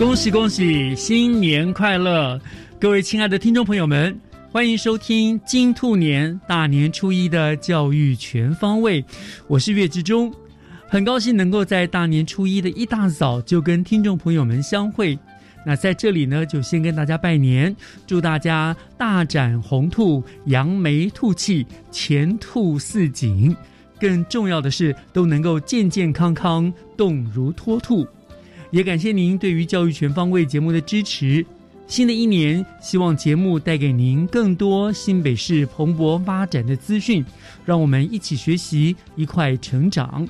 恭喜恭喜，新年快乐！各位亲爱的听众朋友们，欢迎收听金兔年大年初一的教育全方位，我是岳志忠，很高兴能够在大年初一的一大早就跟听众朋友们相会。那在这里呢，就先跟大家拜年，祝大家大展宏兔，扬眉吐气，前兔似锦。更重要的是，都能够健健康康，动如脱兔。也感谢您对于教育全方位节目的支持。新的一年，希望节目带给您更多新北市蓬勃发展的资讯，让我们一起学习，一块成长。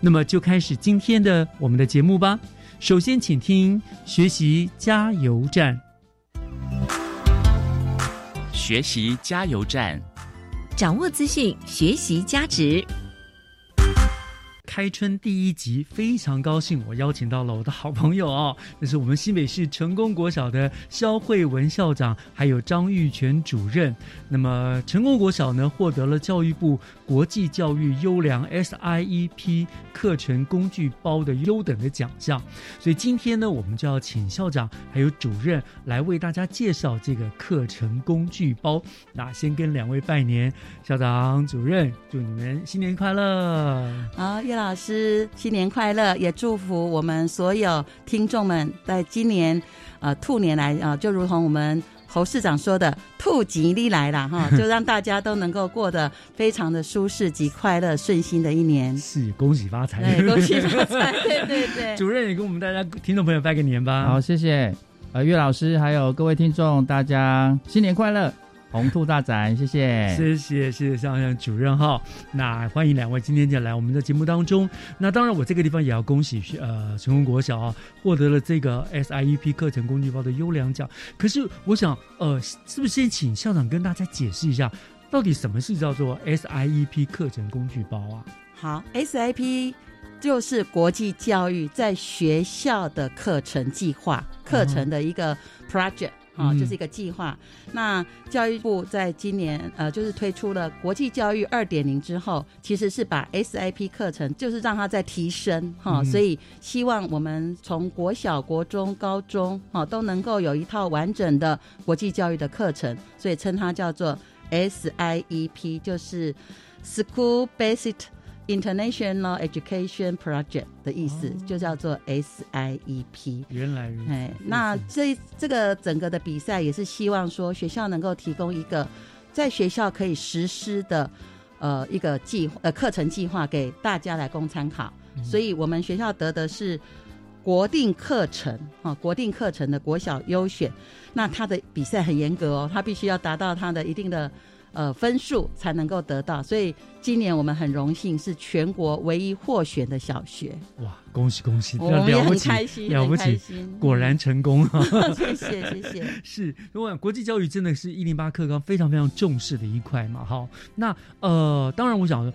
那么，就开始今天的我们的节目吧。首先，请听学习加油站。学习加油站，掌握资讯，学习加值。开春第一集，非常高兴，我邀请到了我的好朋友哦，那是我们新北市成功国小的肖慧文校长，还有张玉泉主任。那么成功国小呢，获得了教育部国际教育优良 SIEP 课程工具包的优等的奖项，所以今天呢，我们就要请校长还有主任来为大家介绍这个课程工具包。那先跟两位拜年，校长、主任，祝你们新年快乐！好，叶老师新年快乐！也祝福我们所有听众们，在今年呃兔年来啊、就如同我们侯市长说的“兔吉利来了”哈，就让大家都能够过得非常的舒适及快乐顺心的一年。是，恭喜发财！对，恭喜发财！对对对，主任也跟我们大家听众朋友拜个年吧。好，谢谢。呃，岳老师还有各位听众，大家新年快乐，红兔大展，谢谢。谢谢谢谢向向主任哈，那欢迎两位今天就来我们的节目当中。那当然，我这个地方也要恭喜呃成功国小啊，获得了这个 SIEP 课程工具包的优良奖。可是我想呃，是不是先请校长跟大家解释一下，到底什么是叫做 SIEP 课程工具包啊？好，SIP 就是国际教育在学校的课程计划，课程的一个 project。啊、嗯就是一个计划。那教育部在今年呃，就是推出了国际教育二点零之后，其实是把 SIP 课程就是让它再提升哈、嗯所以希望我们从国小、国中、高中哈、都能够有一套完整的国际教育的课程，所以称它叫做 SIEP，就是 School Basic International Education Project 的意思，就叫做 SIEP。原来如此。哎，那这这个整个的比赛也是希望说学校能够提供一个在学校可以实施的呃一个计呃课程计划给大家来供参考。所以我们学校得的是国定课程啊，国定课程的国小优选。那它的比赛很严格哦，它必须要达到它的一定的呃分数才能够得到。所以今年我们很荣幸是全国唯一获选的小学，哇，恭喜恭喜！我们也很了不起，开心，了不起，果然成功 啊！谢谢谢谢。是，我想国际教育真的是一零八课纲非常非常重视的一块嘛。好，那呃，当然我想说，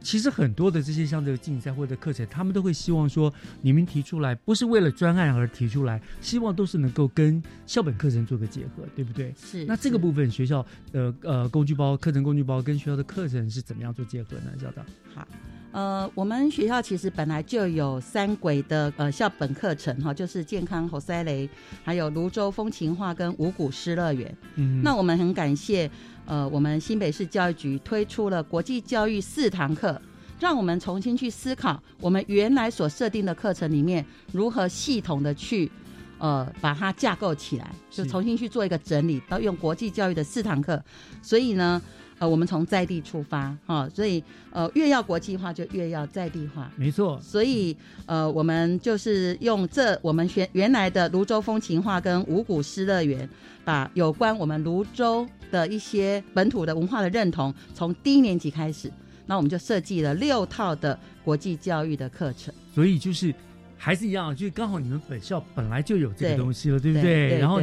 其实很多的这些像这个竞赛或者课程，他们都会希望说，你们提出来不是为了专案而提出来，希望都是能够跟校本课程做个结合，对不对？是那这个部分学校的呃工具包、课程工具包跟学校的课程是怎么样做结合呢？校长？好，呃，我们学校其实本来就有三轨的呃校本课程哈，就是健康侯塞雷，还有泸州风情画跟五谷诗乐园。嗯，那我们很感谢呃我们新北市教育局推出了国际教育四堂课，让我们重新去思考我们原来所设定的课程里面如何系统的去呃把它架构起来，就重新去做一个整理，然后用国际教育的四堂课。所以呢，呃，我们从在地出发哈、所以呃越要国际化就越要在地化。没错，所以，呃，我们就是用这我们原原来的泸州风情画跟五谷诗乐园，把有关我们泸州的一些本土的文化的认同，从低年级开始，那我们就设计了六套的国际教育的课程。所以就是还是一样，就是刚好你们本校本来就有这个对东西了，对不对？对然后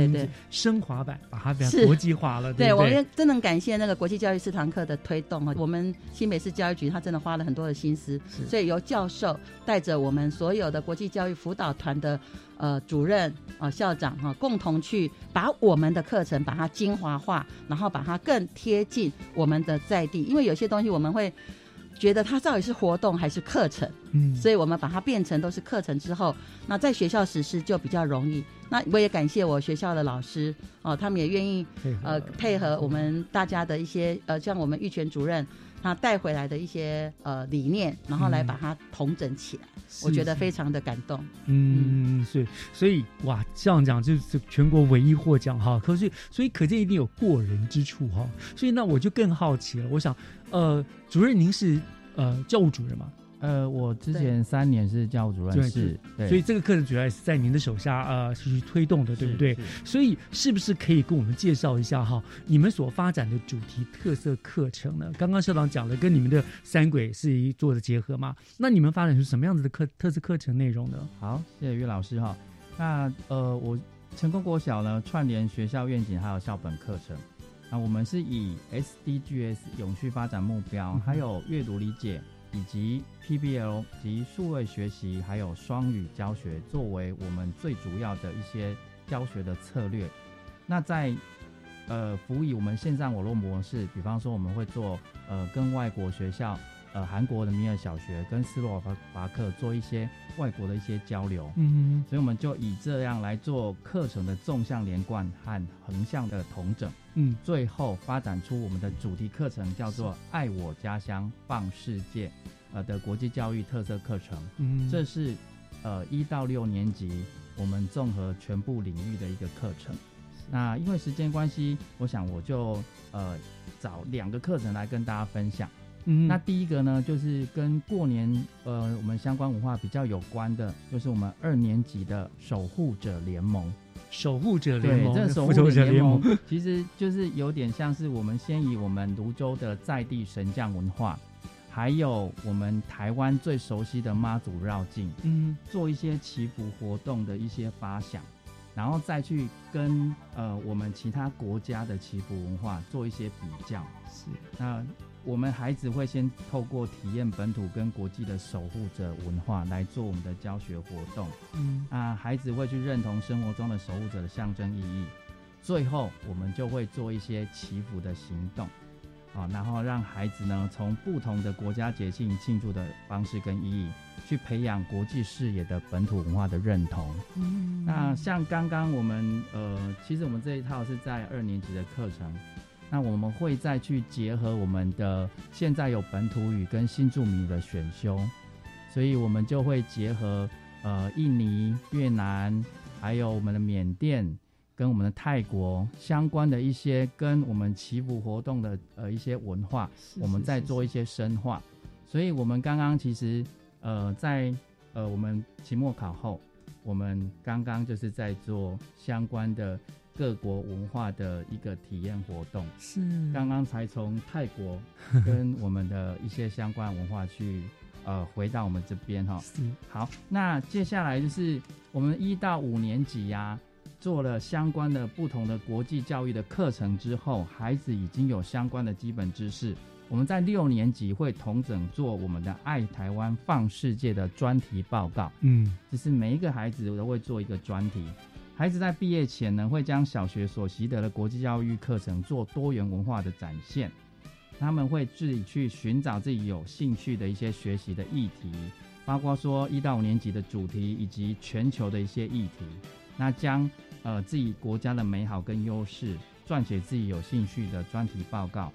升华版把它变是。国际化了，对？我们真的很感谢那个国际教育四堂课的推动啊，我们新北市教育局他真的花了很多的心思，所以由教授带着我们所有的国际教育辅导团的呃主任啊、校长哈、共同去把我们的课程把它精华化，然后把它更贴近我们的在地，因为有些东西我们会。觉得它到底是活动还是课程，嗯，所以我们把它变成都是课程之后，那在学校实施就比较容易。那我也感谢我学校的老师哦，他们也愿意配呃配合我们大家的一些呃，像我们玉泉主任他带回来的一些呃理念，然后来嗯把它统整起来，是我觉得非常的感动。嗯，所以所以哇，这样讲就是全国唯一获奖哈。可是所以可见一定有过人之处哈。所以那我就更好奇了，我想呃，主任您是呃教务主任嘛？呃，我之前三年是教务主对任，是，对，所以这个课程主要也是在您的手下呃是去推动的，对不对？是是所以是不是可以跟我们介绍一下哈，你们所发展的主题特色课程呢？刚刚校长讲了，跟你们的三轨是一做的结合嘛？那你们发展出什么样子的课特色课程内容呢？好，谢谢岳老师哈。那呃，我成功国小呢串联学校愿景还有校本课程，那我们是以 SDGs 永续发展目标，嗯还有阅读理解以及 PBL 及数位学习，还有双语教学作为我们最主要的一些教学的策略。那在呃辅以我们线上网络模式，比方说我们会做呃跟外国学校。呃，韩国的米尔小学跟斯洛伐伐克做一些外国的一些交流，嗯所以我们就以这样来做课程的纵向连贯和横向的统整，嗯最后发展出我们的主题课程，叫做“爱我家乡，放世界”呃的国际教育特色课程。嗯，这是呃一到六年级我们综合全部领域的一个课程。那因为时间关系，我想我就呃找两个课程来跟大家分享。嗯。那第一个呢，就是跟过年呃我们相关文化比较有关的，就是我们二年级的守护者联盟。守护者联对，盟，这 守护者者联盟。盟，其实就是有点像是我们先以我们泸州的在地神将文化，还有我们台湾最熟悉的妈祖绕境，嗯。做一些祈福活动的一些发想，然后再去跟呃我们其他国家的祈福文化做一些比较。是。那我们孩子会先透过体验本土跟国际的守护者文化来做我们的教学活动。嗯啊，孩子会去认同生活中的守护者的象征意义。最后，我们就会做一些祈福的行动，啊，然后让孩子呢从不同的国家节庆庆祝的方式跟意义，去培养国际视野的本土文化的认同。嗯那像刚刚我们呃，其实我们这一套是在二年级的课程，那我们会再去结合我们的现在有本土语跟新住民的选修，所以我们就会结合呃印尼、越南，还有我们的缅甸跟我们的泰国相关的一些跟我们祈福活动的呃一些文化，我们再做一些深化。所以我们刚刚其实呃在呃我们期末考后，我们刚刚就是在做相关的各国文化的一个体验活动。是刚刚才从泰国 跟我们的一些相关文化去呃回到我们这边哈。是好，那接下来就是我们一到五年级呀、做了相关的不同的国际教育的课程之后，孩子已经有相关的基本知识。我们在六年级会同整做我们的“爱台湾放世界”的专题报告，嗯就是每一个孩子都会做一个专题。孩子在毕业前呢，会将小学所习得的国际教育课程做多元文化的展现。他们会自己去寻找自己有兴趣的一些学习的议题，包括说一到五年级的主题以及全球的一些议题。那将呃自己国家的美好跟优势撰写自己有兴趣的专题报告，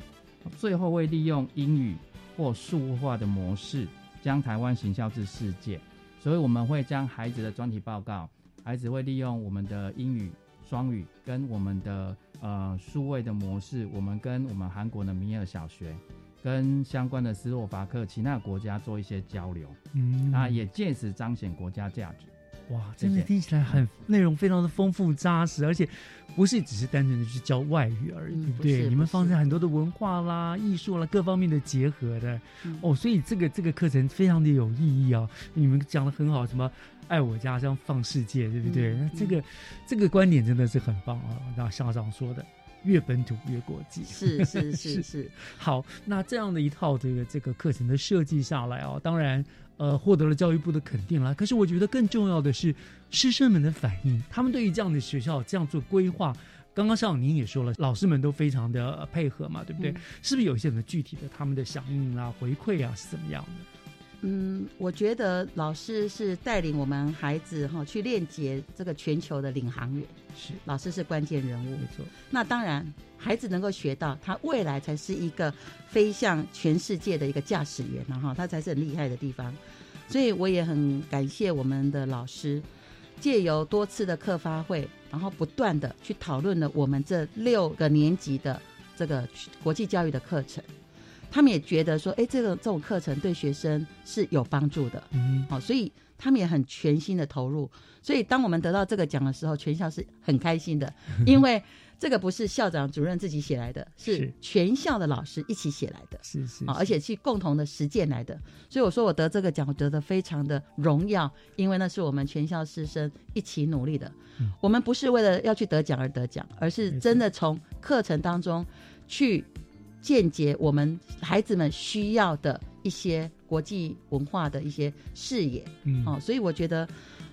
最后会利用英语或数化的模式将台湾行销至世界。所以我们会将孩子的专题报告，孩子会利用我们的英语双语跟我们的呃数位的模式，我们跟我们韩国的米尔小学。跟相关的斯洛伐克其他国家做一些交流，嗯那也借此彰显国家价值。哇，真的听起来很内容非常的丰富扎实，而且不是只是单纯的去教外语而已，嗯对不对？不你们放在很多的文化啦、艺术啦各方面的结合的、嗯哦，所以这个这个课程非常的有意义啊！你们讲的很好，什么爱我家乡放世界，对不对？嗯那这个这个观点真的是很棒啊！那校长说的。越本土越国际，是是 是是，好，那这样的一套这个这个课程的设计下来啊，当然呃获得了教育部的肯定了。可是我觉得更重要的是师生们的反应，他们对于这样的学校这样做规划，刚刚校长您也说了，老师们都非常的呃配合嘛，对不对？嗯是不是有一些什么具体的他们的响应啊、回馈啊是怎么样的？嗯，我觉得老师是带领我们孩子哈去链接这个全球的领航员，是老师是关键人物没。错，那当然，孩子能够学到，他未来才是一个飞向全世界的一个驾驶员然后他才是很厉害的地方。所以我也很感谢我们的老师，借由多次的课发会，然后不断的去讨论了我们这六个年级的这个国际教育的课程。他们也觉得说，哎，这个这种课程对学生是有帮助的，嗯，好、所以他们也很全心的投入。所以当我们得到这个奖的时候，全校是很开心的，因为这个不是校长主任自己写来的，是是。全校的老师一起写来的。是是啊，而且去共同的实践来的，所以我说我得这个奖，我得的非常的荣耀，因为那是我们全校师生一起努力的。嗯。我们不是为了要去得奖而得奖，而是真的从课程当中去见解我们孩子们需要的一些国际文化的一些视野。嗯。哦，所以我觉得，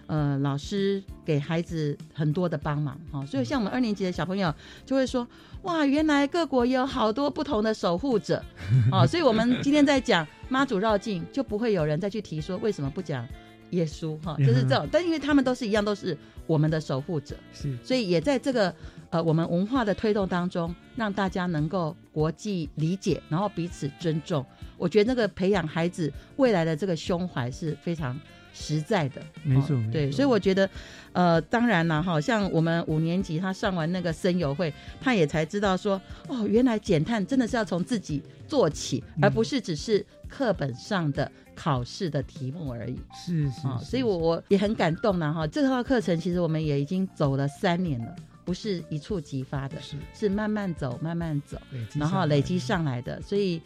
呃，老师给孩子很多的帮忙，哦，所以像我们二年级的小朋友就会说，哇，原来各国也有好多不同的守护者，哦，所以我们今天在讲妈祖绕境，就不会有人再去提说为什么不讲耶稣，哈、就是这种，但因为他们都是一样，都是我们的守护者，是所以也在这个呃我们文化的推动当中，让大家能够国际理解，然后彼此尊重。我觉得那个培养孩子未来的这个胸怀是非常实在的。没错对所以我觉得，呃，当然了哈，像我们五年级他上完那个森友会，他也才知道说，哦，原来减碳真的是要从自己做起，嗯而不是只是课本上的考试的题目而已。是是啊、是所以我我也很感动呢哈。这套课程其实我们也已经走了三年了，不是一触即发的，是是慢慢走，慢慢走，然后累积上来的，所以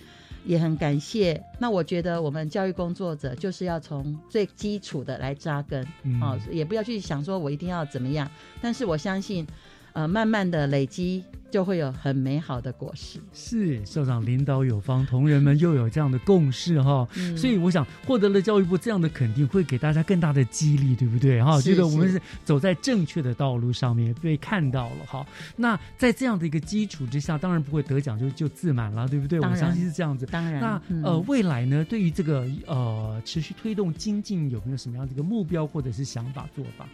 也很感谢。那我觉得我们教育工作者就是要从最基础的来扎根，嗯哦，也不要去想说我一定要怎么样，但是我相信，呃，慢慢的累积就会有很美好的果实。是校长领导有方，同仁们又有这样的共识哈，嗯所以我想获得了教育部这样的肯定，会给大家更大的激励，对不对？哈，是觉得我们是是走在正确的道路上面，被看到了哈。那在这样的一个基础之下，当然不会得奖就就自满了，对不对？我相信是这样子。当然，那嗯呃，未来呢，对于这个呃持续推动精进，有没有什么样的一个目标或者是想法做法？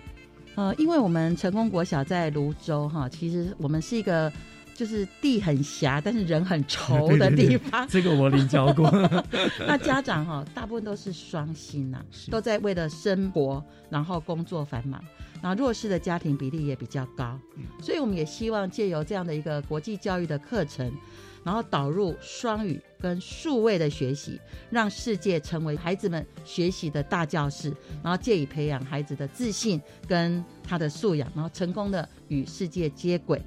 呃，因为我们成功国小在泸州哈，其实我们是一个就是地很狭，但是人很稠 的对对对地方。这个我领教过 那家长哈，大部分都是双薪呐、是都在为了生活，然后工作繁忙，然后弱势的家庭比例也比较高，嗯所以我们也希望借由这样的一个国际教育的课程，然后导入双语跟数位的学习，让世界成为孩子们学习的大教室，然后借以培养孩子的自信跟他的素养，然后成功的与世界接轨。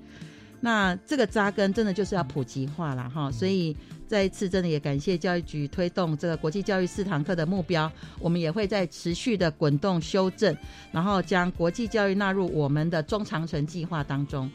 那这个扎根真的就是要普及化了哈，所以再一次真的也感谢教育局推动这个国际教育四堂课的目标，我们也会在持续的滚动修正，然后将国际教育纳入我们的中长程计划当中。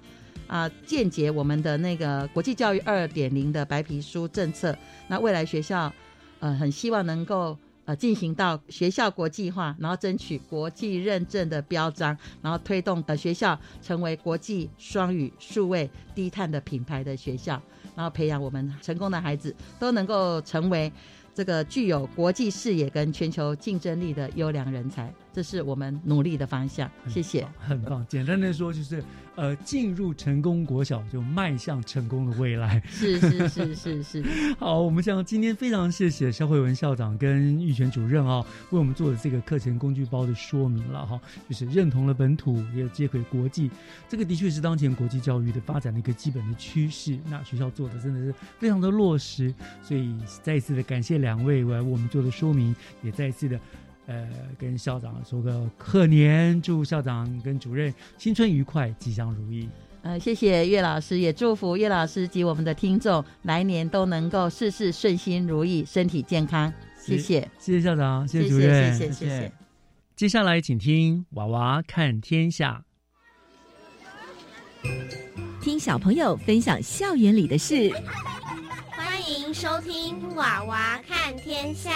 啊，间接我们的那个国际教育二点零的白皮书政策，那未来学校，呃，很希望能够呃进行到学校国际化，然后争取国际认证的标章，然后推动呃学校成为国际双语数位低碳的品牌的学校。然后培养我们成功的孩子都能够成为这个具有国际视野跟全球竞争力的优良人才，这是我们努力的方向。谢谢。很棒。简单的说，就是呃，进入成功国小，就迈向成功的未来。是是是是是。好，我们讲今天非常谢谢肖慧文校长跟玉泉主任啊，为我们做的这个课程工具包的说明了哈，就是认同了本土，也接轨国际，这个的确是当前国际教育的发展的一个基本的趋势。那学校做的真的是非常的落实，所以再一次的感谢两位为我们做的说明，也再一次的。呃，跟校长说个贺年，祝校长跟主任新春愉快，吉祥如意。呃，谢谢岳老师，也祝福岳老师及我们的听众来年都能够事事顺心如意，身体健康。谢谢，谢谢校长，谢谢主任，谢谢谢谢。接下来请听《娃娃看天下》，听小朋友分享校园里的事。欢迎收听《娃娃看天下》。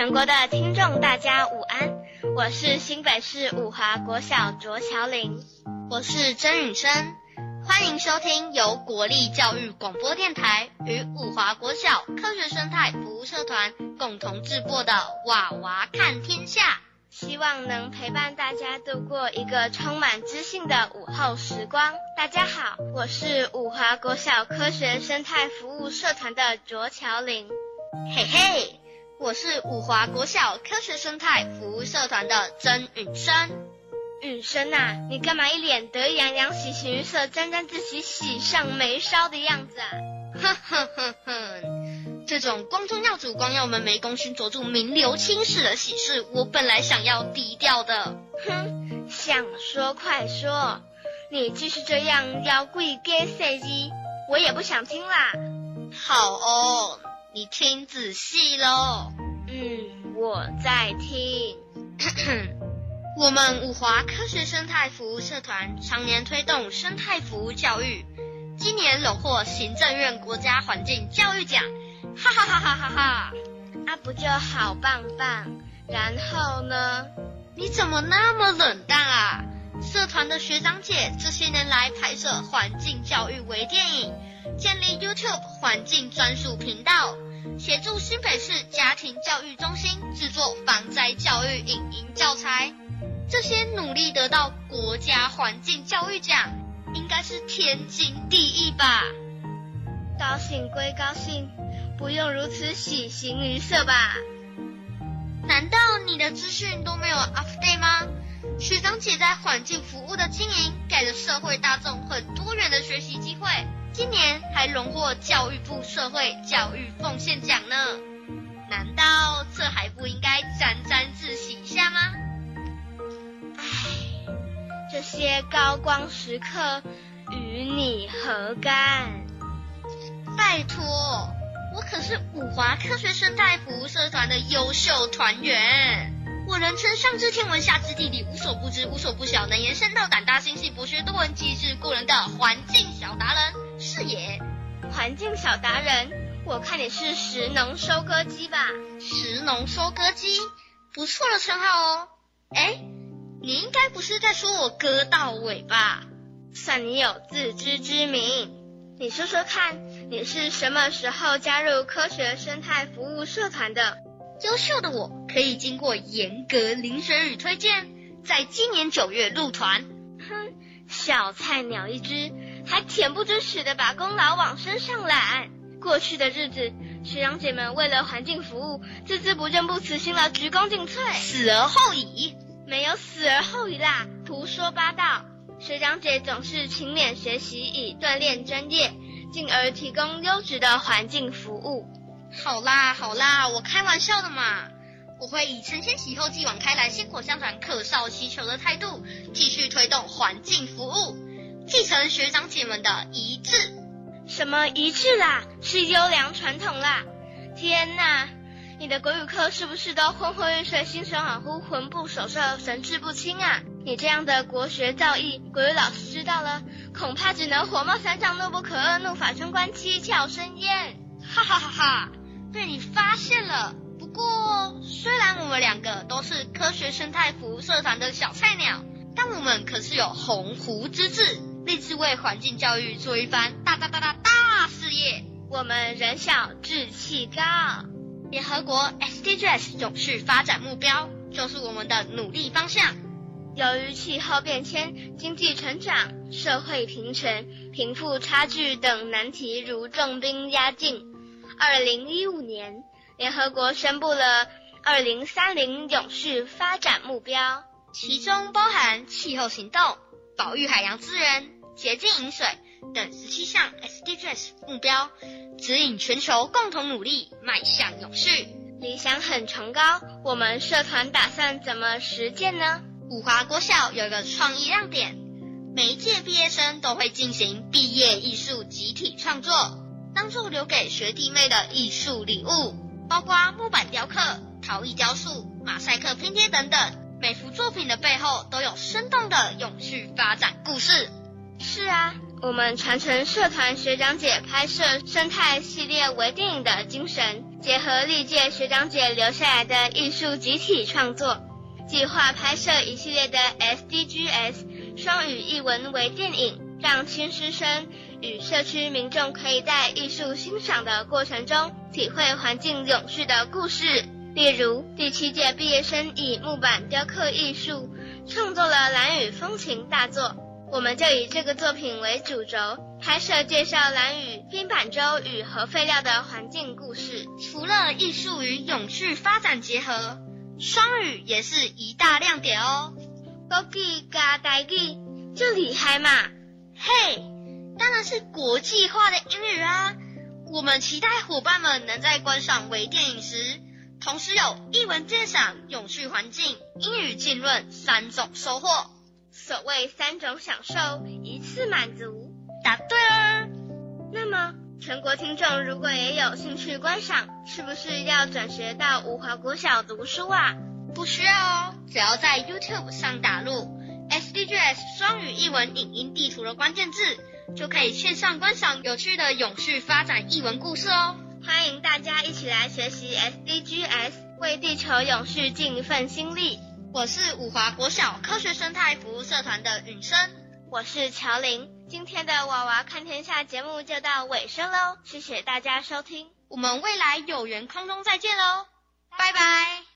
全国的听众，大家午安！我是新北市五华国小卓乔玲，我是曾允生，欢迎收听由国立教育广播电台与五华国小科学生态服务社团共同制作的《娃娃看天下》，希望能陪伴大家度过一个充满知性的午后时光。大家好，我是五华国小科学生态服务社团的卓乔玲，嘿嘿。我是五华国小科学生态服务社团的曾允生。允生呐，你干嘛一脸得意洋洋、喜形于色、沾沾自喜、喜上眉梢的样子啊？哼哼哼哼，这种光宗耀祖、光耀门楣、功勋卓著、名留青史的喜事，我本来想要低调的。哼，想说快说，你继续这样要跪给谁的，我也不想听啦。好哦。你听仔细喽，嗯，我在听。我们五华科学生态服务社团常年推动生态服务教育，今年荣获行政院国家环境教育奖，哈哈哈哈哈哈！啊，不就好棒棒？然后呢？你怎么那么冷淡啊？社团的学长姐这些年来拍摄环境教育微电影。建立 YouTube 环境专属频道，协助新北市家庭教育中心制作防灾教育影音教材，这些努力得到国家环境教育奖，应该是天经地义吧？高兴归高兴，不用如此喜形于色吧？难道你的资讯都没有 update 吗？学长姐在环境服务的经营，给了社会大众很多元的学习机会。今年还荣获教育部社会教育奉献奖呢，难道这还不应该沾沾自喜一下吗？唉，这些高光时刻与你何干？拜托，我可是五华科学生态服务社团的优秀团员。我人称上知天文下知地理无所不知无所不晓能言善道胆大心细博学多闻机智过人的环境小达人是也。环境小达人，我看你是食农收割机吧？食农收割机，不错的称号哦。哎，你应该不是在说我割到尾吧？算你有自知之明。你说说看，你是什么时候加入科学生态服务社团的？优秀的我可以经过严格遴选与推荐，在今年九月入团。哼，小菜鸟一只，还恬不知耻的把功劳往身上揽。过去的日子，学长姐们为了环境服务，孜孜不倦、不辞辛劳、鞠躬尽瘁。死而后已？没有死而后已啦，胡说八道。学长姐总是勤勉学习，以锻炼专业，进而提供优质的环境服务。好啦好啦，我开玩笑的嘛。我会以承先启后、继往开来、薪火相传、客少祈求的态度，继续推动环境服务，继承学长姐们的遗志。什么遗志啦？是优良传统啦！天哪，你的国语课是不是都昏昏欲睡、心神恍惚、魂不守舍、神志不清啊？你这样的国学造诣，国语老师知道了，恐怕只能火冒三丈、怒不可遏、怒发冲冠、七窍生烟！哈哈哈哈！被你发现了。不过，虽然我们两个都是科学生态服务社团的小菜鸟，但我们可是有鸿鹄之志。立志为环境教育做一番大大大大大事业。我们人小志气高，联合国 SDGs 永续发展目标就是我们的努力方向。由于气候变迁、经济成长、社会平权、贫富差距等难题如重兵压境，二零一五年，联合国宣布了二零三零永续发展目标，其中包含气候行动、保育海洋资源、洁净饮水等十七项 SDGs 目标，指引全球共同努力迈向永续。理想很崇高，我们社团打算怎么实践呢？五华国校有个创意亮点，每一届毕业生都会进行毕业艺术集体创作，当做留给学弟妹的艺术礼物，包括木板雕刻、陶艺雕塑、马赛克拼贴等等。每幅作品的背后都有生动的永续发展故事。是啊，我们传承社团学长姐拍摄生态系列微电影的精神，结合历届学长姐留下来的艺术集体创作。计划拍摄一系列的 SDGs 双语译文微电影，让新师生与社区民众可以在艺术欣赏的过程中，体会环境永续的故事。例如，第七届毕业生以木板雕刻艺术创作了蓝雨风情大作，我们就以这个作品为主轴，拍摄介绍蓝雨拼板舟与核废料的环境故事。除了艺术与永续发展结合。双语也是一大亮点哦，国语加台语就厉害嘛！嘿，当然是国际化的英语啊！我们期待伙伴们能在观赏微电影时，同时有译文鉴赏、永续环境、英语浸润三种收获。所谓三种享受，一次满足。答对了。那么。全国听众如果也有兴趣观赏，是不是要转学到五华国小读书啊？不需要哦，只要在 YouTube 上打入 SDGs 双语译文影音地图的关键字，就可以线上观赏有趣的永续发展译文故事哦。欢迎大家一起来学习 SDGs，为地球永续尽一份心力。我是五华国小科学生态服务社团的允生，我是乔林。今天的娃娃看天下节目就到尾声喽，谢谢大家收听，我们未来有缘空中再见喽，拜拜。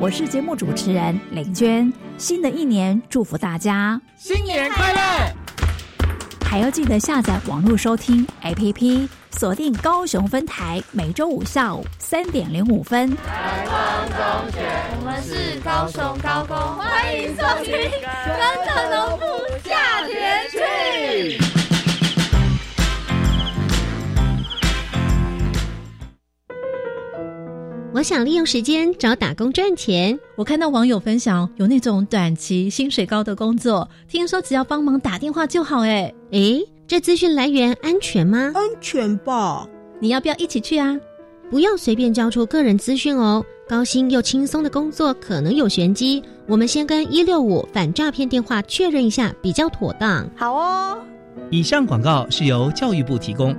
我是节目主持人林娟。新的一年，祝福大家新年快乐！还要记得下载网络收听 APP，锁定高雄分台，每周五下午三点零五分。台湾中学，我们是高雄高工，欢迎收听《跟着农夫下田去》。我想利用时间找打工赚钱。我看到网友分享有那种短期薪水高的工作，听说只要帮忙打电话就好。哎哎，这资讯来源安全吗？安全吧。你要不要一起去啊？不要随便交出个人资讯哦。高薪又轻松的工作可能有玄机，我们先跟一六五反诈骗电话确认一下，比较妥当。好哦。以上广告是由教育部提供。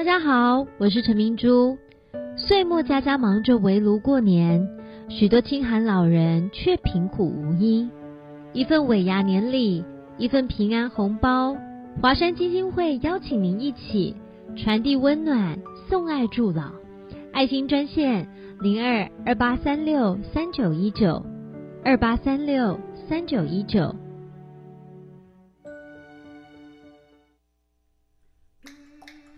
大家好，我是陈明珠。岁末家家忙着围炉过年，许多清寒老人却贫苦无依。一份尾牙年礼，一份平安红包，华山基金会邀请您一起传递温暖，送爱助老。爱心专线零二二八三六三九一九二八三六三九一九。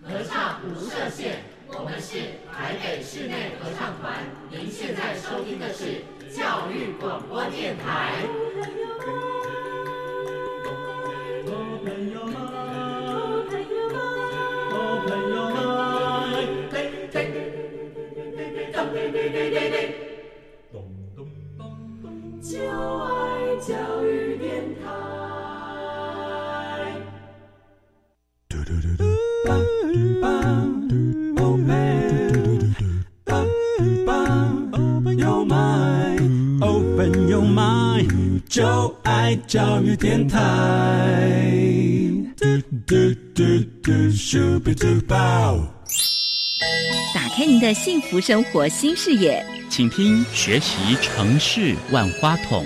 合唱无设限，我们是台北室内合唱团。您现在收听的是教育广播电台。就爱教育电台。就爱教育电台。嘟嘟嘟嘟，咻比嘟爆打开您的幸福生活新视野，请听学习城市万花筒。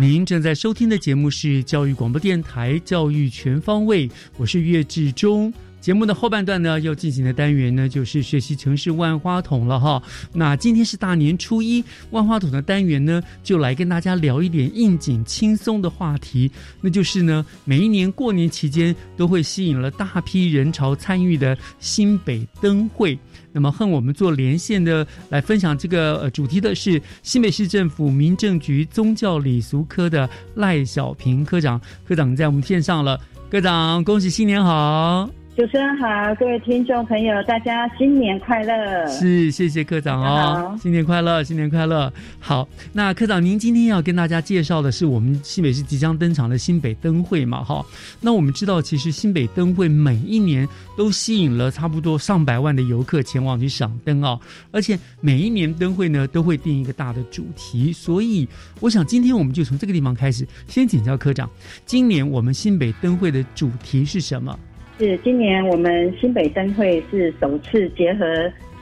您正在收听的节目是教育广播电台《教育全方位》，我是岳志忠。节目的后半段呢，要进行的单元呢，就是学习城市万花筒了哈。那今天是大年初一，万花筒的单元呢，就来跟大家聊一点应景轻松的话题，那就是呢，每一年过年期间都会吸引了大批人潮参与的新北灯会。那么和我们做连线的来分享这个呃主题的是新北市政府民政局宗教礼俗科的赖小平科长，科长在我们线上了，科长恭喜新年好。主持人好，各位听众朋友，大家新年快乐！是，谢谢科长哦，新年快乐，新年快乐。好，那科长您今天要跟大家介绍的是我们新北市即将登场的新北灯会嘛？哈，那我们知道，其实新北灯会每一年都吸引了差不多上百万的游客前往去赏灯哦，而且每一年灯会呢都会定一个大的主题，所以我想今天我们就从这个地方开始，先请教科长，今年我们新北灯会的主题是什么？是今年我们新北灯会是首次结合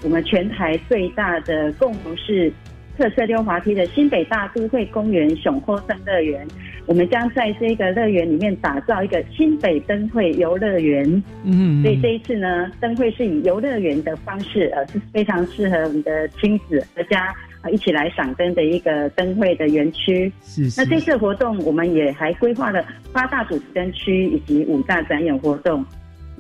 我们全台最大的共同式特色溜滑梯的新北大都会公园熊后生乐园，我们将在这个乐园里面打造一个新北灯会游乐园。嗯，所以这一次呢，灯会是以游乐园的方式，呃，是非常适合我们的亲子和家啊一起来赏灯的一个灯会的园区。是。那这次活动我们也还规划了八大主题灯区以及五大展演活动。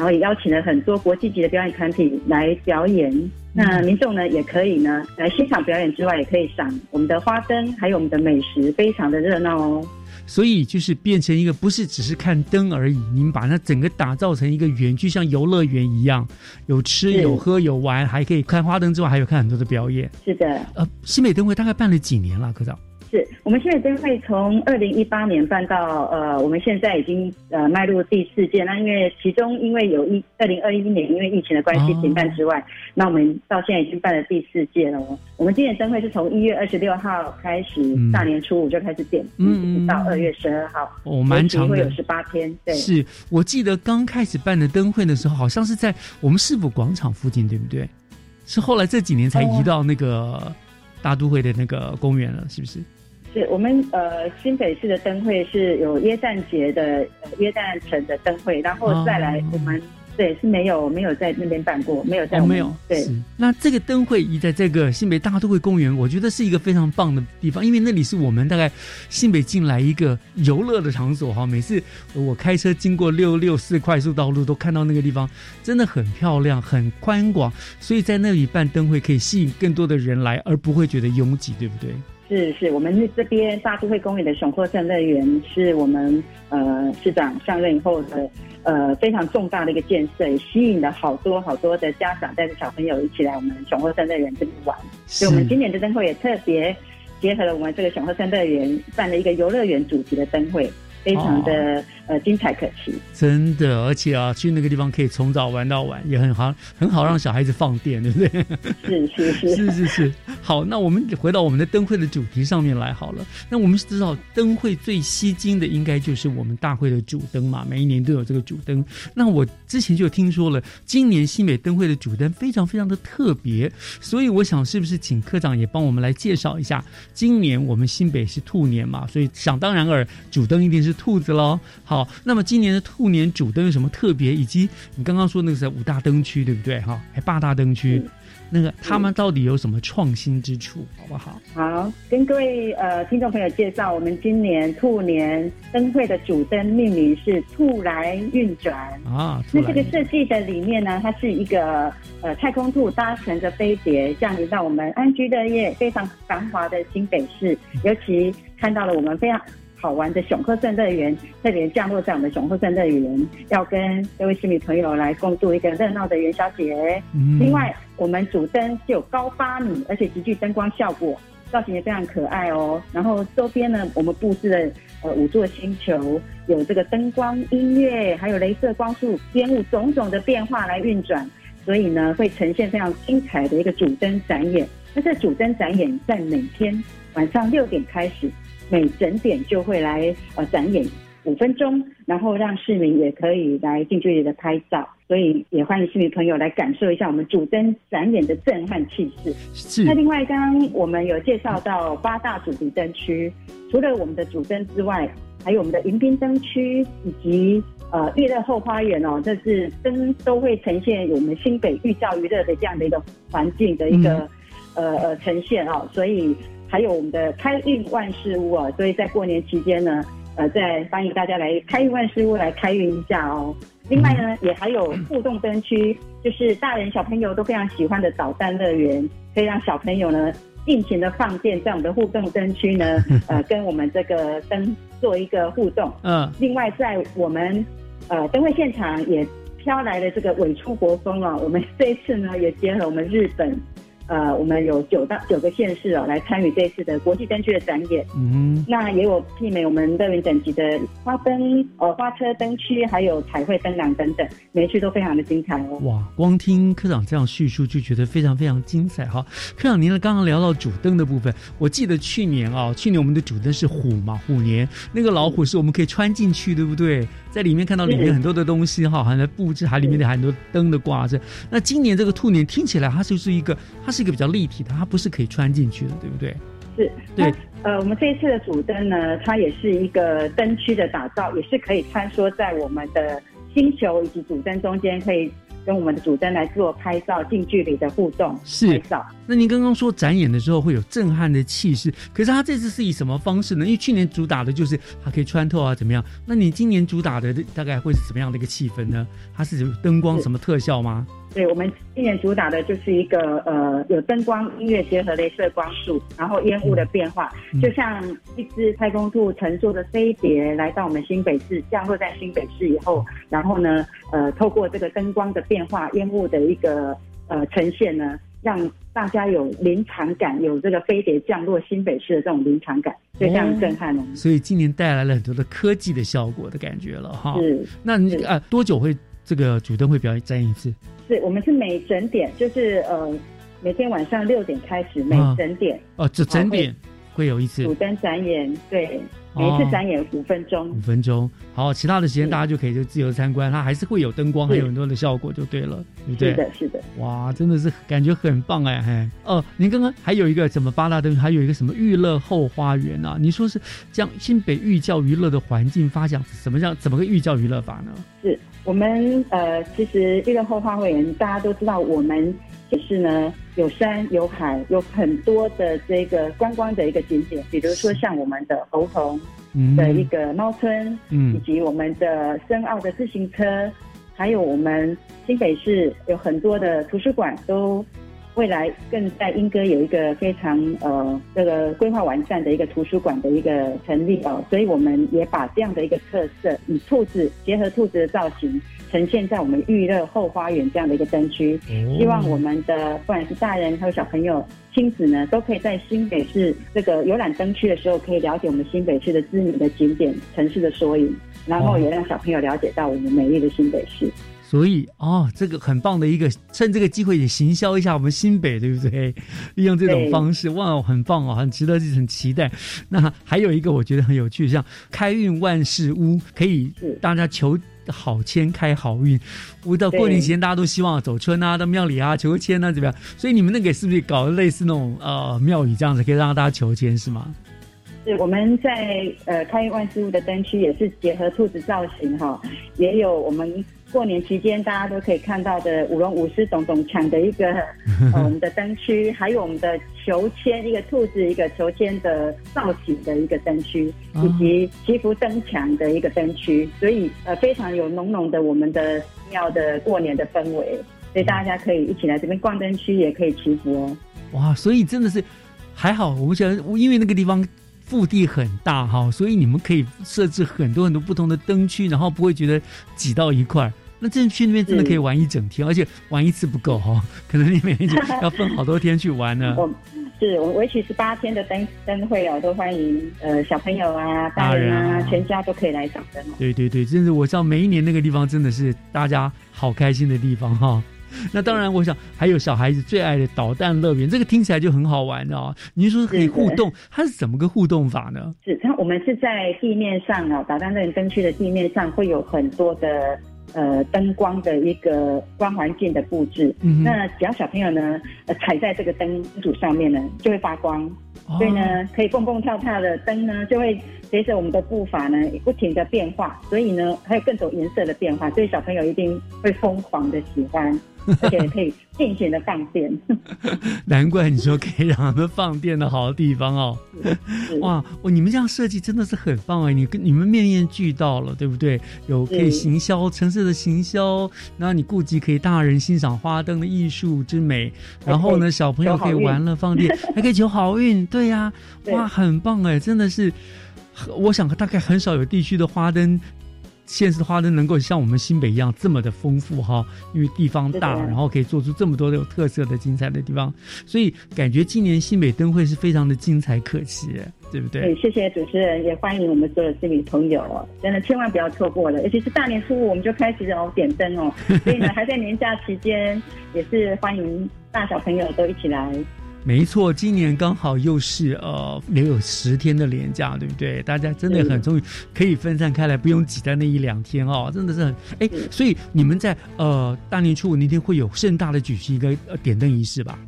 然后也邀请了很多国际级的表演团体来表演，那民众呢也可以呢来欣赏表演之外，也可以赏我们的花灯，还有我们的美食，非常的热闹哦。所以就是变成一个不是只是看灯而已，你们把它整个打造成一个园区，像游乐园一样，有吃有喝有玩，还可以看花灯之外，还有看很多的表演。是的，呃，新美灯会大概办了几年了，科长？是我们现在灯会从二零一八年办到呃，我们现在已经呃迈入第四届。那因为其中因为有一二零二一年因为疫情的关系停办之外，那我们到现在已经办了第四届了。我们今年灯会是从一月二十六号开始，大年初五就开始点，嗯，到二月十二号，哦，蛮长的，会有十八天。对，是我记得刚开始办的灯会的时候，好像是在我们市府广场附近，对不对？是后来这几年才移到那个大都会的那个公园了，是不是？是我们呃新北市的灯会是有耶诞节的呃耶诞城的灯会，然后再来我们对，是没有没有在那边办过，没有在没有。对，那这个灯会移在这个新北大都会公园，我觉得是一个非常棒的地方，因为那里是我们大概新北进来一个游乐的场所哈。每次我开车经过六六四快速道路，都看到那个地方真的很漂亮、很宽广，所以在那里办灯会可以吸引更多的人来，而不会觉得拥挤，对不对？是是，我们这边大都会公园的雄鹤镇乐园是我们呃市长上任以后的呃非常重大的一个建设，也吸引了好多好多的家长带着小朋友一起来我们雄鹤镇乐园这里玩。所以我们今年的灯会也特别结合了我们这个雄鹤镇乐园办了一个游乐园主题的灯会。非常的呃精彩可期，真的，而且啊，去那个地方可以从早玩到晚，也很好，很好让小孩子放电，对不对？是是是是是是。好，那我们回到我们的灯会的主题上面来好了。那我们知道灯会最吸睛的应该就是我们大会的主灯嘛，每一年都有这个主灯。那我之前就听说了，今年新北灯会的主灯非常非常的特别，所以我想是不是请科长也帮我们来介绍一下？今年我们新北是兔年嘛，所以想当然尔，主灯一定是。兔子喽，好，那么今年的兔年主灯有什么特别？以及你刚刚说那个是五大灯区，对不对？哈，还八大灯区，那个他们到底有什么创新之处，好不好？好，跟各位呃听众朋友介绍，我们今年兔年灯会的主灯命名是“兔来运转”啊。那这个设计的理念呢，它是一个呃太空兔搭乘着飞碟降临到我们安居乐业非常繁华的新北市，尤其看到了我们非常。好玩的熊鹤镇乐园特别降落在我们熊鹤镇乐园，要跟各位市民朋友来共度一个热闹的元宵节。另外，我们主灯是有高八米，而且极具灯光效果，造型也非常可爱哦。然后周边呢，我们布置了呃五座星球，有这个灯光、音乐，还有镭射光束、烟雾种种的变化来运转，所以呢，会呈现非常精彩的一个主灯展演。那这主灯展演在每天晚上六点开始。每整点就会来呃展演五分钟，然后让市民也可以来近距离的拍照，所以也欢迎市民朋友来感受一下我们主灯展演的震撼气势。是。那另外，刚刚我们有介绍到八大主题灯区，除了我们的主灯之外，还有我们的迎宾灯区以及呃娱乐后花园哦，这是灯都会呈现我们新北寓教于乐的这样的一个环境的一个呃呃呈现哦，所以。还有我们的开运万事屋啊，所以在过年期间呢，呃，再欢迎大家来开运万事屋来开运一下哦。另外呢，也还有互动灯区，就是大人小朋友都非常喜欢的导弹乐园，可以让小朋友呢尽情的放电，在我们的互动灯区呢，呃，跟我们这个灯做一个互动。嗯。另外，在我们呃灯会现场也飘来了这个伪出国风啊，我们这一次呢也结合我们日本。呃，我们有九大九个县市哦，来参与这次的国际灯区的展演。嗯，那也有媲美我们乐园等级的花灯、呃花车灯区，还有彩绘灯廊等等，每区都非常的精彩哦。哇，光听科长这样叙述就觉得非常非常精彩哈。科长，您呢刚刚聊到主灯的部分，我记得去年啊，去年我们的主灯是虎嘛，虎年那个老虎是我们可以穿进去，对不对？在里面看到里面很多的东西哈，还在布置，还里面的很多灯的挂着。那今年这个兔年听起来它就是一个，它是一个比较立体的，它不是可以穿进去的，对不对？是，对。呃，我们这一次的主灯呢，它也是一个灯区的打造，也是可以穿梭在我们的星球以及主灯中间，可以。跟我们的主灯来做拍照，近距离的互动拍照。那您刚刚说展演的时候会有震撼的气势，可是他这次是以什么方式呢？因为去年主打的就是它可以穿透啊，怎么样？那你今年主打的大概会是什么样的一个气氛呢？它是灯光什么特效吗？对我们今年主打的就是一个呃，有灯光、音乐结合镭射光束，然后烟雾的变化，就像一只太空兔乘坐的飞碟来到我们新北市，降落在新北市以后，然后呢，呃，透过这个灯光的变化、烟雾的一个呃呈现呢，让大家有临场感，有这个飞碟降落新北市的这种临场感，非常震撼哦。所以今年带来了很多的科技的效果的感觉了哈。是，那你啊，多久会这个主灯会表演展演一次？是我们是每整点，就是呃，每天晚上六点开始，每整点哦，这整点会有一次主灯展演，对，每一次展演五分钟，五分钟，好，其他的时间大家就可以就自由参观，它还是会有灯光，还有很多的效果，就对了，对不对？是的，是的，哇，真的是感觉很棒哎，嘿，哦，您刚刚还有一个什么八大灯，还有一个什么娱乐后花园啊？你说是将新北寓教娱乐的环境发展，怎么样怎么个寓教娱乐法呢？是。我们呃，其实这个后花园大家都知道，我们就是呢有山有海，有很多的这个观光的一个景点，比如说像我们的猴童的一个猫村，嗯，以及我们的深澳的自行车，还有我们新北市有很多的图书馆都。未来更在英歌有一个非常呃这个规划完善的一个图书馆的一个成立哦，所以我们也把这样的一个特色，以兔子结合兔子的造型，呈现在我们玉乐后花园这样的一个灯区。希望我们的不管是大人还有小朋友、亲子呢，都可以在新北市这个游览灯区的时候，可以了解我们新北市的知名的景点、城市的缩影，然后也让小朋友了解到我们美丽的新北市。所以哦，这个很棒的一个，趁这个机会也行销一下我们新北，对不对？利用这种方式，哇，很棒哦，很值得，很期待。那还有一个我觉得很有趣，像开运万事屋，可以大家求好签开好运。我到过年期间，大家都希望走春啊，到庙里啊求签啊，怎么样？所以你们那个是不是搞类似那种呃庙宇这样子，可以让大家求签是吗？是我们在呃开运万事屋的灯区也是结合兔子造型哈，也有我们。过年期间，大家都可以看到的舞龙舞狮、咚咚锵的一个 我们的灯区，还有我们的球签一个兔子一个球签的造型的一个灯区，以及祈福灯墙的一个灯区，所以呃非常有浓浓的我们的庙的过年的氛围，所以大家可以一起来这边逛灯区，也可以祈福哦。哇，所以真的是还好，我们觉得因为那个地方。腹地很大哈，所以你们可以设置很多很多不同的灯区，然后不会觉得挤到一块儿。那这去那边真的可以玩一整天，而且玩一次不够哈，可能你每天就要分好多天去玩 呢。我是我为期十八天的灯灯会哦，都欢迎呃小朋友啊、大人啊、全家都可以来赏灯。对对对，真是我知道每一年那个地方真的是大家好开心的地方哈。那当然，我想还有小孩子最爱的导弹乐园，这个听起来就很好玩哦。您说可以互动，它是怎么个互动法呢？是，它我们是在地面上哦，导弹乐园灯区的地面上会有很多的呃灯光的一个光环境的布置。嗯，那只要小朋友呢踩在这个灯组上面呢，就会发光，所以呢可以蹦蹦跳跳的灯呢就会。随着我们的步伐呢不停的变化，所以呢还有各种颜色的变化，所以小朋友一定会疯狂的喜欢，而且可以尽情的放电。难怪你说可以让他们放电的好地方哦。哇，哦，你们这样设计真的是很棒哎！你跟你们面面俱到了，对不对？有可以行销城市的行销，然后你顾及可以大人欣赏花灯的艺术之美，然后呢小朋友可以 玩了放电，还可以求好运。对呀，哇，很棒哎，真的是。我想大概很少有地区的花灯，现实的花灯能够像我们新北一样这么的丰富哈，因为地方大，然后可以做出这么多的有特色的精彩的地方，所以感觉今年新北灯会是非常的精彩可期，对不对？对，谢谢主持人，也欢迎我们所有市民朋友，真的千万不要错过了，尤其是大年初五我们就开始哦点灯哦，所以呢还在年假期间，也是欢迎大小朋友都一起来。没错，今年刚好又是呃留有十天的连假，对不对？大家真的很终于可以分散开来，不用挤在那一两天哦，真的是很哎。所以你们在呃大年初五那天会有盛大的举行一个呃点灯仪式吧？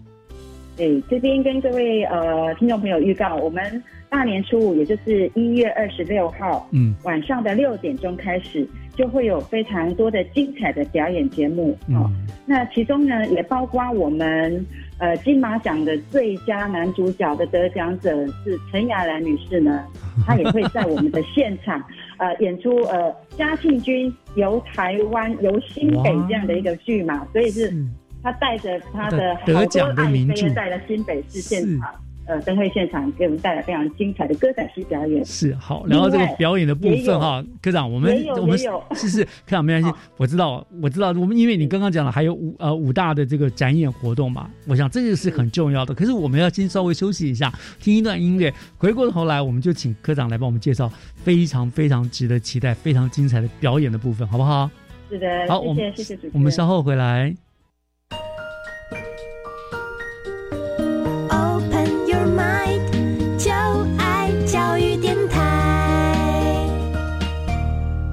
对，这边跟各位呃听众朋友预告，我们大年初五，也就是一月二十六号，嗯，晚上的六点钟开始，就会有非常多的精彩的表演节目哦。那其中呢，也包括我们。呃，金马奖的最佳男主角的得奖者是陈雅兰女士呢，她也会在我们的现场呃演出呃嘉庆君游台湾游新北这样的一个剧嘛，所以是她带着她的好多爱妃在了新北市现场。呃，灯会现场给我们带来非常精彩的歌仔戏表演。是好，然后这个表演的部分哈，科长，我们我们是是科长没关系，我知道我知道，我们因为你刚刚讲了还有五呃五大的这个展演活动嘛，我想这个是很重要的。可是我们要先稍微休息一下，听一段音乐，回过头来我们就请科长来帮我们介绍非常非常值得期待、非常精彩的表演的部分，好不好？是的，好，我们谢谢主持人，我们稍后回来。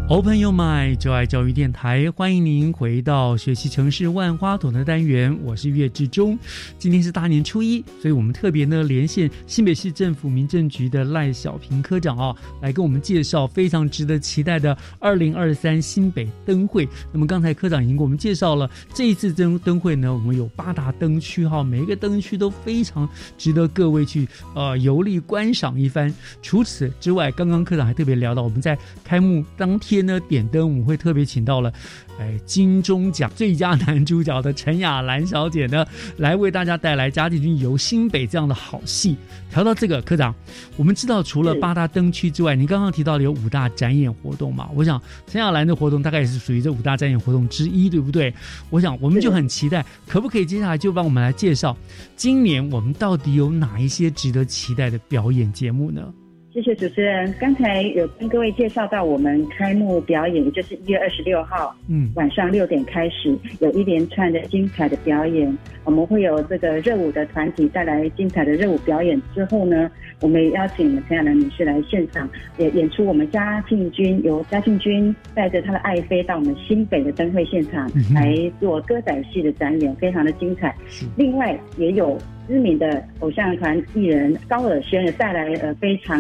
Open Your Mind，就爱教育电台，欢迎您回到学习城市万花筒的单元，我是岳志忠。今天是大年初一，所以我们特别呢连线新北市政府民政局的赖小平科长啊，来跟我们介绍非常值得期待的二零二三新北灯会。那么刚才科长已经给我们介绍了这一次灯灯会呢，我们有八大灯区哈，每一个灯区都非常值得各位去呃游历观赏一番。除此之外，刚刚科长还特别聊到我们在开幕当天。呢点灯，我们会特别请到了，哎，金钟奖最佳男主角的陈雅兰小姐呢，来为大家带来嘉靖君游新北这样的好戏。调到这个科长，我们知道除了八大灯区之外，您刚刚提到的有五大展演活动嘛？我想陈雅兰的活动大概也是属于这五大展演活动之一，对不对？我想我们就很期待，可不可以接下来就帮我们来介绍今年我们到底有哪一些值得期待的表演节目呢？谢谢主持人。刚才有跟各位介绍到我们开幕表演，也就是一月二十六号，嗯，晚上六点开始，有一连串的精彩的表演。我们会有这个热舞的团体带来精彩的热舞表演之后呢，我们邀请陈亚兰女士来现场也演出。我们嘉庆君由嘉庆君带着他的爱妃到我们新北的灯会现场来做歌仔戏的展演，非常的精彩。另外也有。知名的偶像团艺人高尔宣也带来呃非常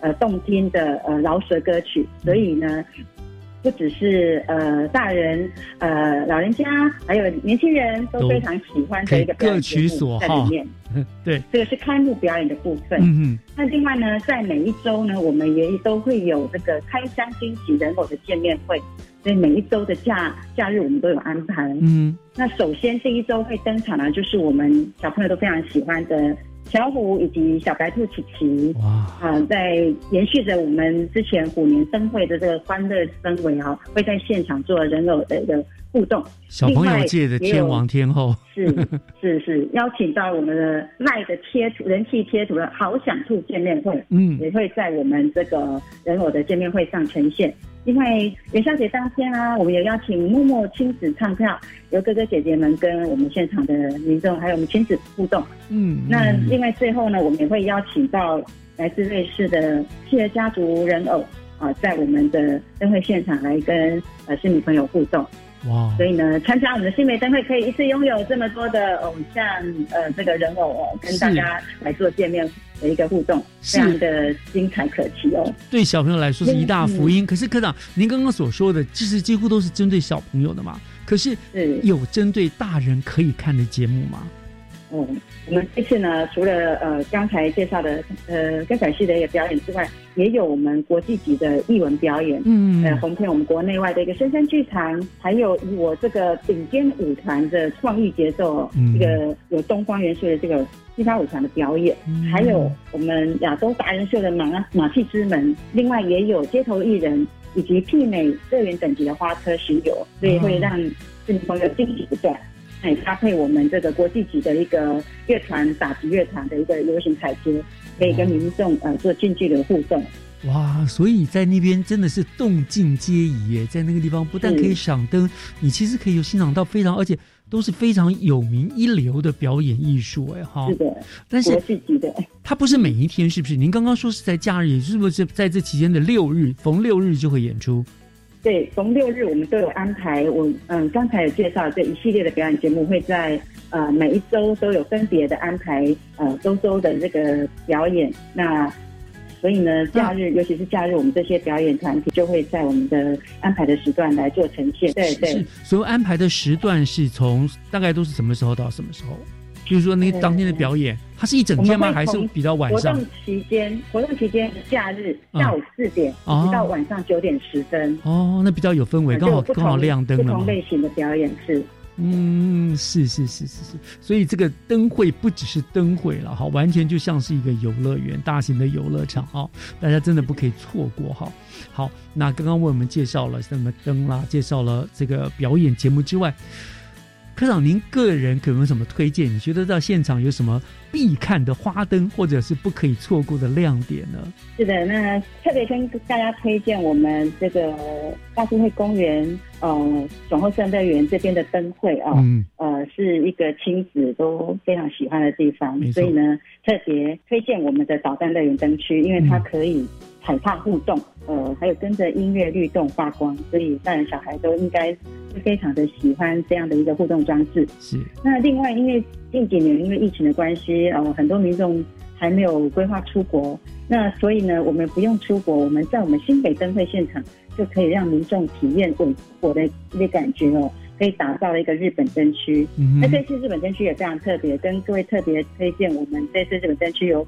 呃动听的呃饶舌歌曲，所以呢，不只是呃大人呃老人家，还有年轻人都非常喜欢的一个表演节目在里面。对，这个是开幕表演的部分。嗯嗯。那另外呢，在每一周呢，我们也都会有这个开箱惊喜人偶的见面会。所以每一周的假假日我们都有安排。嗯，那首先这一周会登场的，就是我们小朋友都非常喜欢的小虎以及小白兔琪琪。哇！啊，在延续着我们之前虎年灯会的这个欢乐氛围啊，会在现场做人偶的一个互动。小朋友界的天王天后。是是是，邀请到我们的赖的贴图人气贴图的好想兔见面会。嗯，也会在我们这个人偶的见面会上呈现。因为元宵节当天啊，我们有邀请默默亲子唱跳，由哥哥姐姐们跟我们现场的民众还有我们亲子互动。嗯，那另外最后呢，我们也会邀请到来自瑞士的企鹅家族人偶啊，在我们的灯会现场来跟呃市民朋友互动。哇！所以呢，参加我们的新媒灯会可以一次拥有这么多的偶像呃这个人偶哦，跟大家来做见面的一个互动，非常的精彩可期哦。对小朋友来说是一大福音。可是科长，您刚刚所说的，其实几乎都是针对小朋友的嘛？可是有针对大人可以看的节目吗？嗯，我们这次呢，除了呃刚才介绍的呃歌仔戏的一个表演之外，也有我们国际级的艺文表演，嗯，呃，红遍我们国内外的一个深山剧场，还有以我这个顶尖舞团的创意节奏，这个有东方元素的这个西方舞团的表演，还有我们亚洲达人秀的马马戏之门，另外也有街头艺人以及媲美乐园等级的花车巡游，所以会让市民朋友惊喜不断。来搭配我们这个国际级的一个乐团打击乐团的一个流行彩阶，可以跟民众呃做近距离的互动。哇，所以在那边真的是动静皆宜耶，在那个地方不但可以赏灯，你其实可以欣赏到非常而且都是非常有名一流的表演艺术哎哈。是的，但是国际级的，它不是每一天是不是？您刚刚说是在假日，是不是在这期间的六日，逢六日就会演出？对，逢六日我们都有安排。我嗯，刚才有介绍这一系列的表演节目，会在呃每一周都有分别的安排，呃周周的这个表演。那所以呢，假日尤其是假日，我们这些表演团体就会在我们的安排的时段来做呈现。对对，所有安排的时段是从大概都是什么时候到什么时候？比如说那当天的表演，它是一整天吗？还是比较晚上？活动期间，活动期间假日下午四点一直到晚上九点十分。哦，那比较有氛围，刚好刚好亮灯了不同类型的表演是。嗯，是是是是是，所以这个灯会不只是灯会了哈，完全就像是一个游乐园，大型的游乐场哈，大家真的不可以错过哈。好，那刚刚为我们介绍了什么灯啦，介绍了这个表演节目之外。科长，您个人可有什么推荐？你觉得到现场有什么必看的花灯，或者是不可以错过的亮点呢？是的，那特别跟大家推荐我们这个大都会公园，呃，总后山乐园这边的灯会啊，呃，是一个亲子都非常喜欢的地方，所以呢，特别推荐我们的导弹乐园灯区，因为它可以踩踏互动，呃，还有跟着音乐律动发光，所以大人小孩都应该是非常的喜欢这样的一个互动装置。是。那另外，因为近几年因为疫情的关系，呃，很多民众还没有规划出国，那所以呢，我们不用出国，我们在我们新北灯会现场就可以让民众体验稳火的一个感觉哦。可以打造了一个日本灯区，那这次日本灯区也非常特别，跟各位特别推荐我们这次日本灯区有，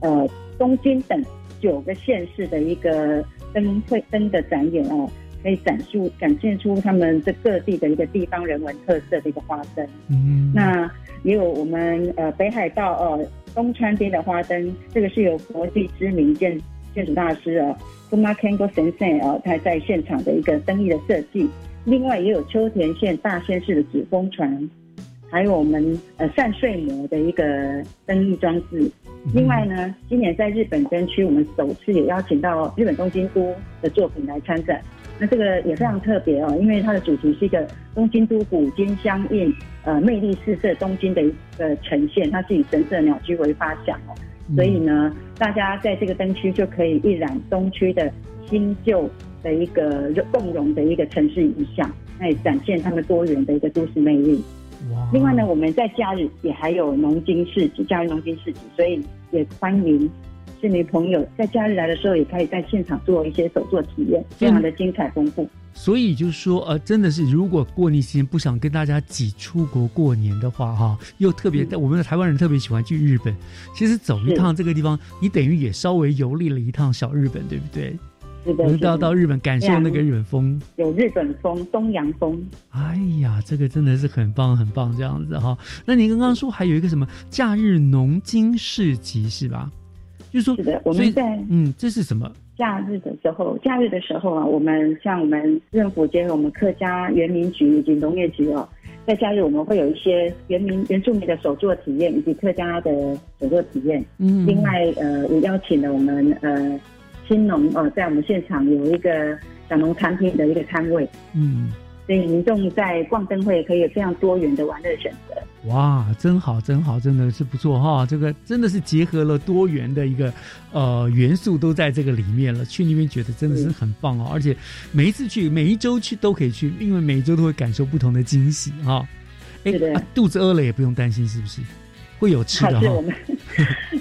呃，东京等九个县市的一个灯会灯的展演哦，可以展述展现出他们这各地的一个地方人文特色的一个花灯。嗯，那也有我们呃北海道呃东川边的花灯，这个是由国际知名建建筑大师啊 k u m a Kengo Sensei 啊他在现场的一个灯艺的设计。另外也有秋田县大仙市的纸风船，还有我们呃散睡魔的一个灯艺装置。另外呢，今年在日本灯区，我们首次也邀请到日本东京都的作品来参展。那这个也非常特别哦，因为它的主题是一个东京都古今相应，呃，魅力四射东京的一个呈现。它是以神社鸟居为发想哦，所以呢，大家在这个灯区就可以一览东区的新旧。的一个共融的一个城市影像，那也展现他们多元的一个都市魅力。另外呢，我们在假日也还有农经市集，假日农经市集，所以也欢迎市民朋友在假日来的时候，也可以在现场做一些手作体验，非常的精彩丰富。所以就是说，呃，真的是，如果过年期间不想跟大家挤出国过年的话，哈，又特别，我们的台湾人特别喜欢去日本，其实走一趟这个地方，你等于也稍微游历了一趟小日本，对不对？能到到日本感受那个日本风，有日本风、东洋风。哎呀，这个真的是很棒很棒，这样子哈。那你刚刚说还有一个什么假日农经市集是吧？就是说，是的，我们在嗯，这是什么？假日的时候，假日的时候啊，我们像我们政府结合我们客家园民局以及农业局哦，在假日我们会有一些原民原住民的手作体验以及客家的手作体验。嗯，另外呃，也邀请了我们呃。新农呃，在我们现场有一个小农产品的一个摊位，嗯，所以民众在逛灯会可以有非常多元的玩乐选择。哇，真好，真好，真的是不错哈！这个真的是结合了多元的一个呃元素都在这个里面了。去那边觉得真的是很棒哦，而且每一次去，每一周去都可以去，因为每一周都会感受不同的惊喜哈。哎，肚子饿了也不用担心，是不是？会有吃的哈。我们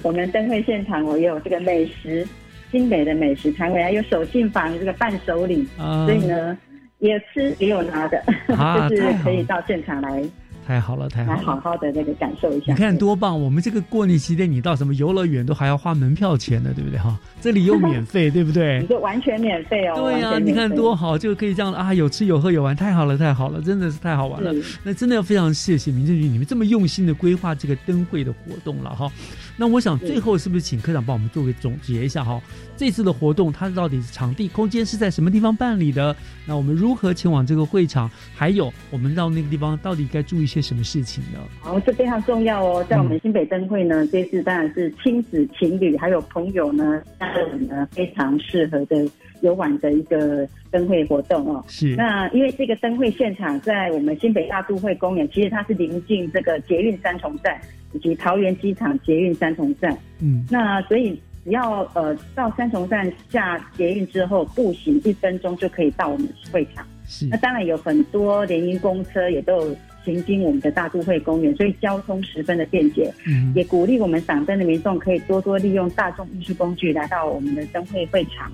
我们灯会现场，我有这个美食。新北的美食摊位还有手信坊这个伴手礼，所以呢，也吃也有拿的，就是可以到现场来。太好了，太好了，好好的那个感受一下。你看多棒！我们这个过年期间，你到什么游乐园都还要花门票钱的，对不对哈？这里又免费，对不对？你就完全免费哦。对呀，你看多好，就可以这样啊，有吃有喝有玩，太好了，太好了，真的是太好玩了。那真的要非常谢谢民政局，你们这么用心的规划这个灯会的活动了哈。那我想最后是不是请科长帮我们做个总结一下哈？这次的活动它到底是场地空间是在什么地方办理的？那我们如何前往这个会场？还有我们到那个地方到底该注意些什么事情呢？好，这非常重要哦。在我们新北灯会呢，这次当然是亲子、情侣还有朋友呢，家人呢非常适合的游玩的一个灯会活动哦。是。那因为这个灯会现场在我们新北大都会公园，其实它是临近这个捷运三重站。以及桃园机场捷运三重站，嗯，那所以只要呃到三重站下捷运之后，步行一分钟就可以到我们会场。是，那当然有很多联营公车也都有行经我们的大都会公园，所以交通十分的便捷。嗯，也鼓励我们赏灯的民众可以多多利用大众运输工具来到我们的灯会会场。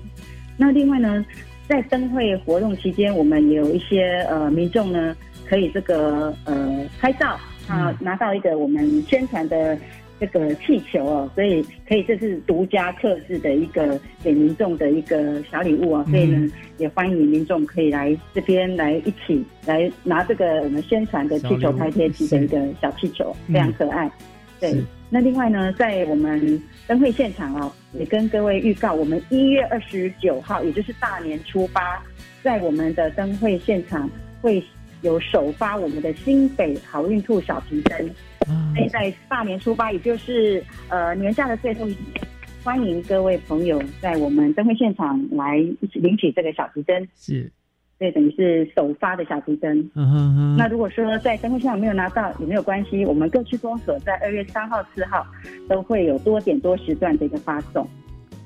那另外呢，在灯会活动期间，我们也有一些呃民众呢可以这个呃拍照。啊，拿到一个我们宣传的这个气球哦，所以可以这是独家特制的一个给民众的一个小礼物啊，所以呢也欢迎民众可以来这边来一起来拿这个我们宣传的气球拍贴机的一个小气球，非常可爱。对，那另外呢，在我们灯会现场哦，也跟各位预告，我们一月二十九号，也就是大年初八，在我们的灯会现场会。有首发我们的新北好运兔小提灯，所以在大年初八，也就是呃年假的最后一天，欢迎各位朋友在我们灯会现场来一起领取这个小提灯。是，对，等于是首发的小提灯。嗯哼哼。那如果说在灯会现场没有拿到也没有关系，我们各区公所在二月三号、四号都会有多点多时段的一个发送，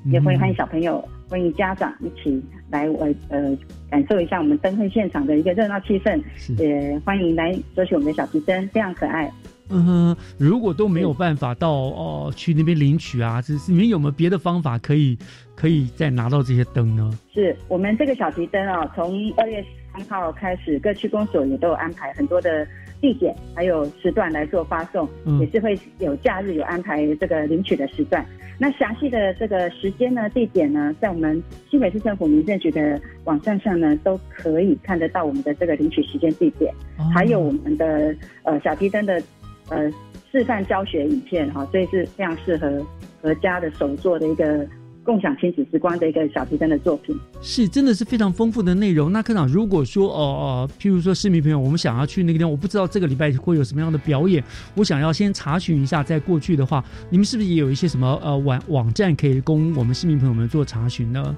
也会欢迎小朋友、欢迎家长一起来呃呃感受一下我们灯会现场的一个热闹气氛。也欢迎来索取我们的小提灯，非常可爱。嗯哼，如果都没有办法到哦去那边领取啊，这是你们有没有别的方法可以可以再拿到这些灯呢？是我们这个小提灯啊，从二月三号开始，各区公所也都有安排很多的地点还有时段来做发送，也是会有假日有安排这个领取的时段。那详细的这个时间呢、地点呢，在我们新北市政府民政局的网站上呢，都可以看得到我们的这个领取时间、地点，还有我们的呃小提灯的。呃，示范教学影片哈，所以是非常适合合家的手作的一个共享亲子时光的一个小提灯的作品。是，真的是非常丰富的内容。那科长，如果说哦哦，譬如说市民朋友，我们想要去那个地方，我不知道这个礼拜会有什么样的表演，我想要先查询一下。在过去的话，你们是不是也有一些什么呃网网站可以供我们市民朋友们做查询呢？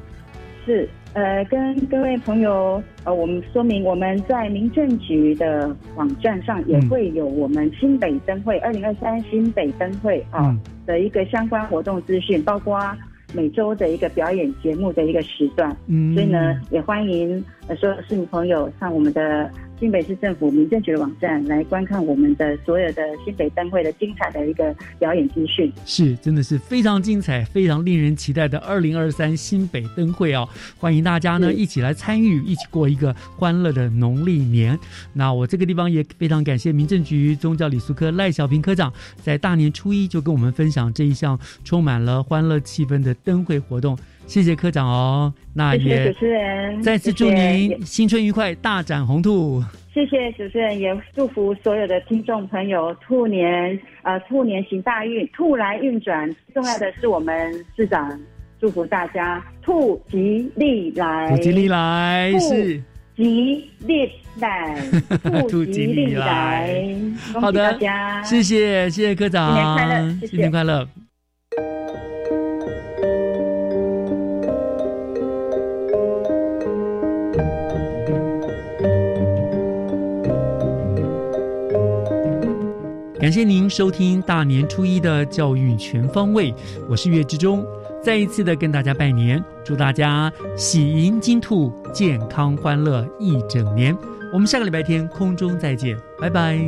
是。呃，跟各位朋友，呃，我们说明我们在民政局的网站上也会有我们新北灯会二零二三新北灯会啊的一个相关活动资讯，包括每周的一个表演节目的一个时段。嗯，所以呢，也欢迎呃所有市民朋友上我们的。新北市政府民政局的网站来观看我们的所有的新北灯会的精彩的一个表演资讯，是真的是非常精彩、非常令人期待的二零二三新北灯会哦！欢迎大家呢一起来参与，一起过一个欢乐的农历年。那我这个地方也非常感谢民政局宗教礼俗科赖小平科长，在大年初一就跟我们分享这一项充满了欢乐气氛的灯会活动。谢谢科长哦，那也主持人再次祝您新春愉快，大展宏图。谢谢主持人，也祝福所有的听众朋友兔年呃兔年行大运，兔来运转。重要的是我们市长祝福大家兔吉利来，兔吉利来是吉利来，兔吉利来。好的，谢谢谢谢科长，新年快乐，新年快乐。感谢您收听大年初一的教育全方位，我是岳志忠，再一次的跟大家拜年，祝大家喜迎金兔，健康欢乐一整年。我们下个礼拜天空中再见，拜拜。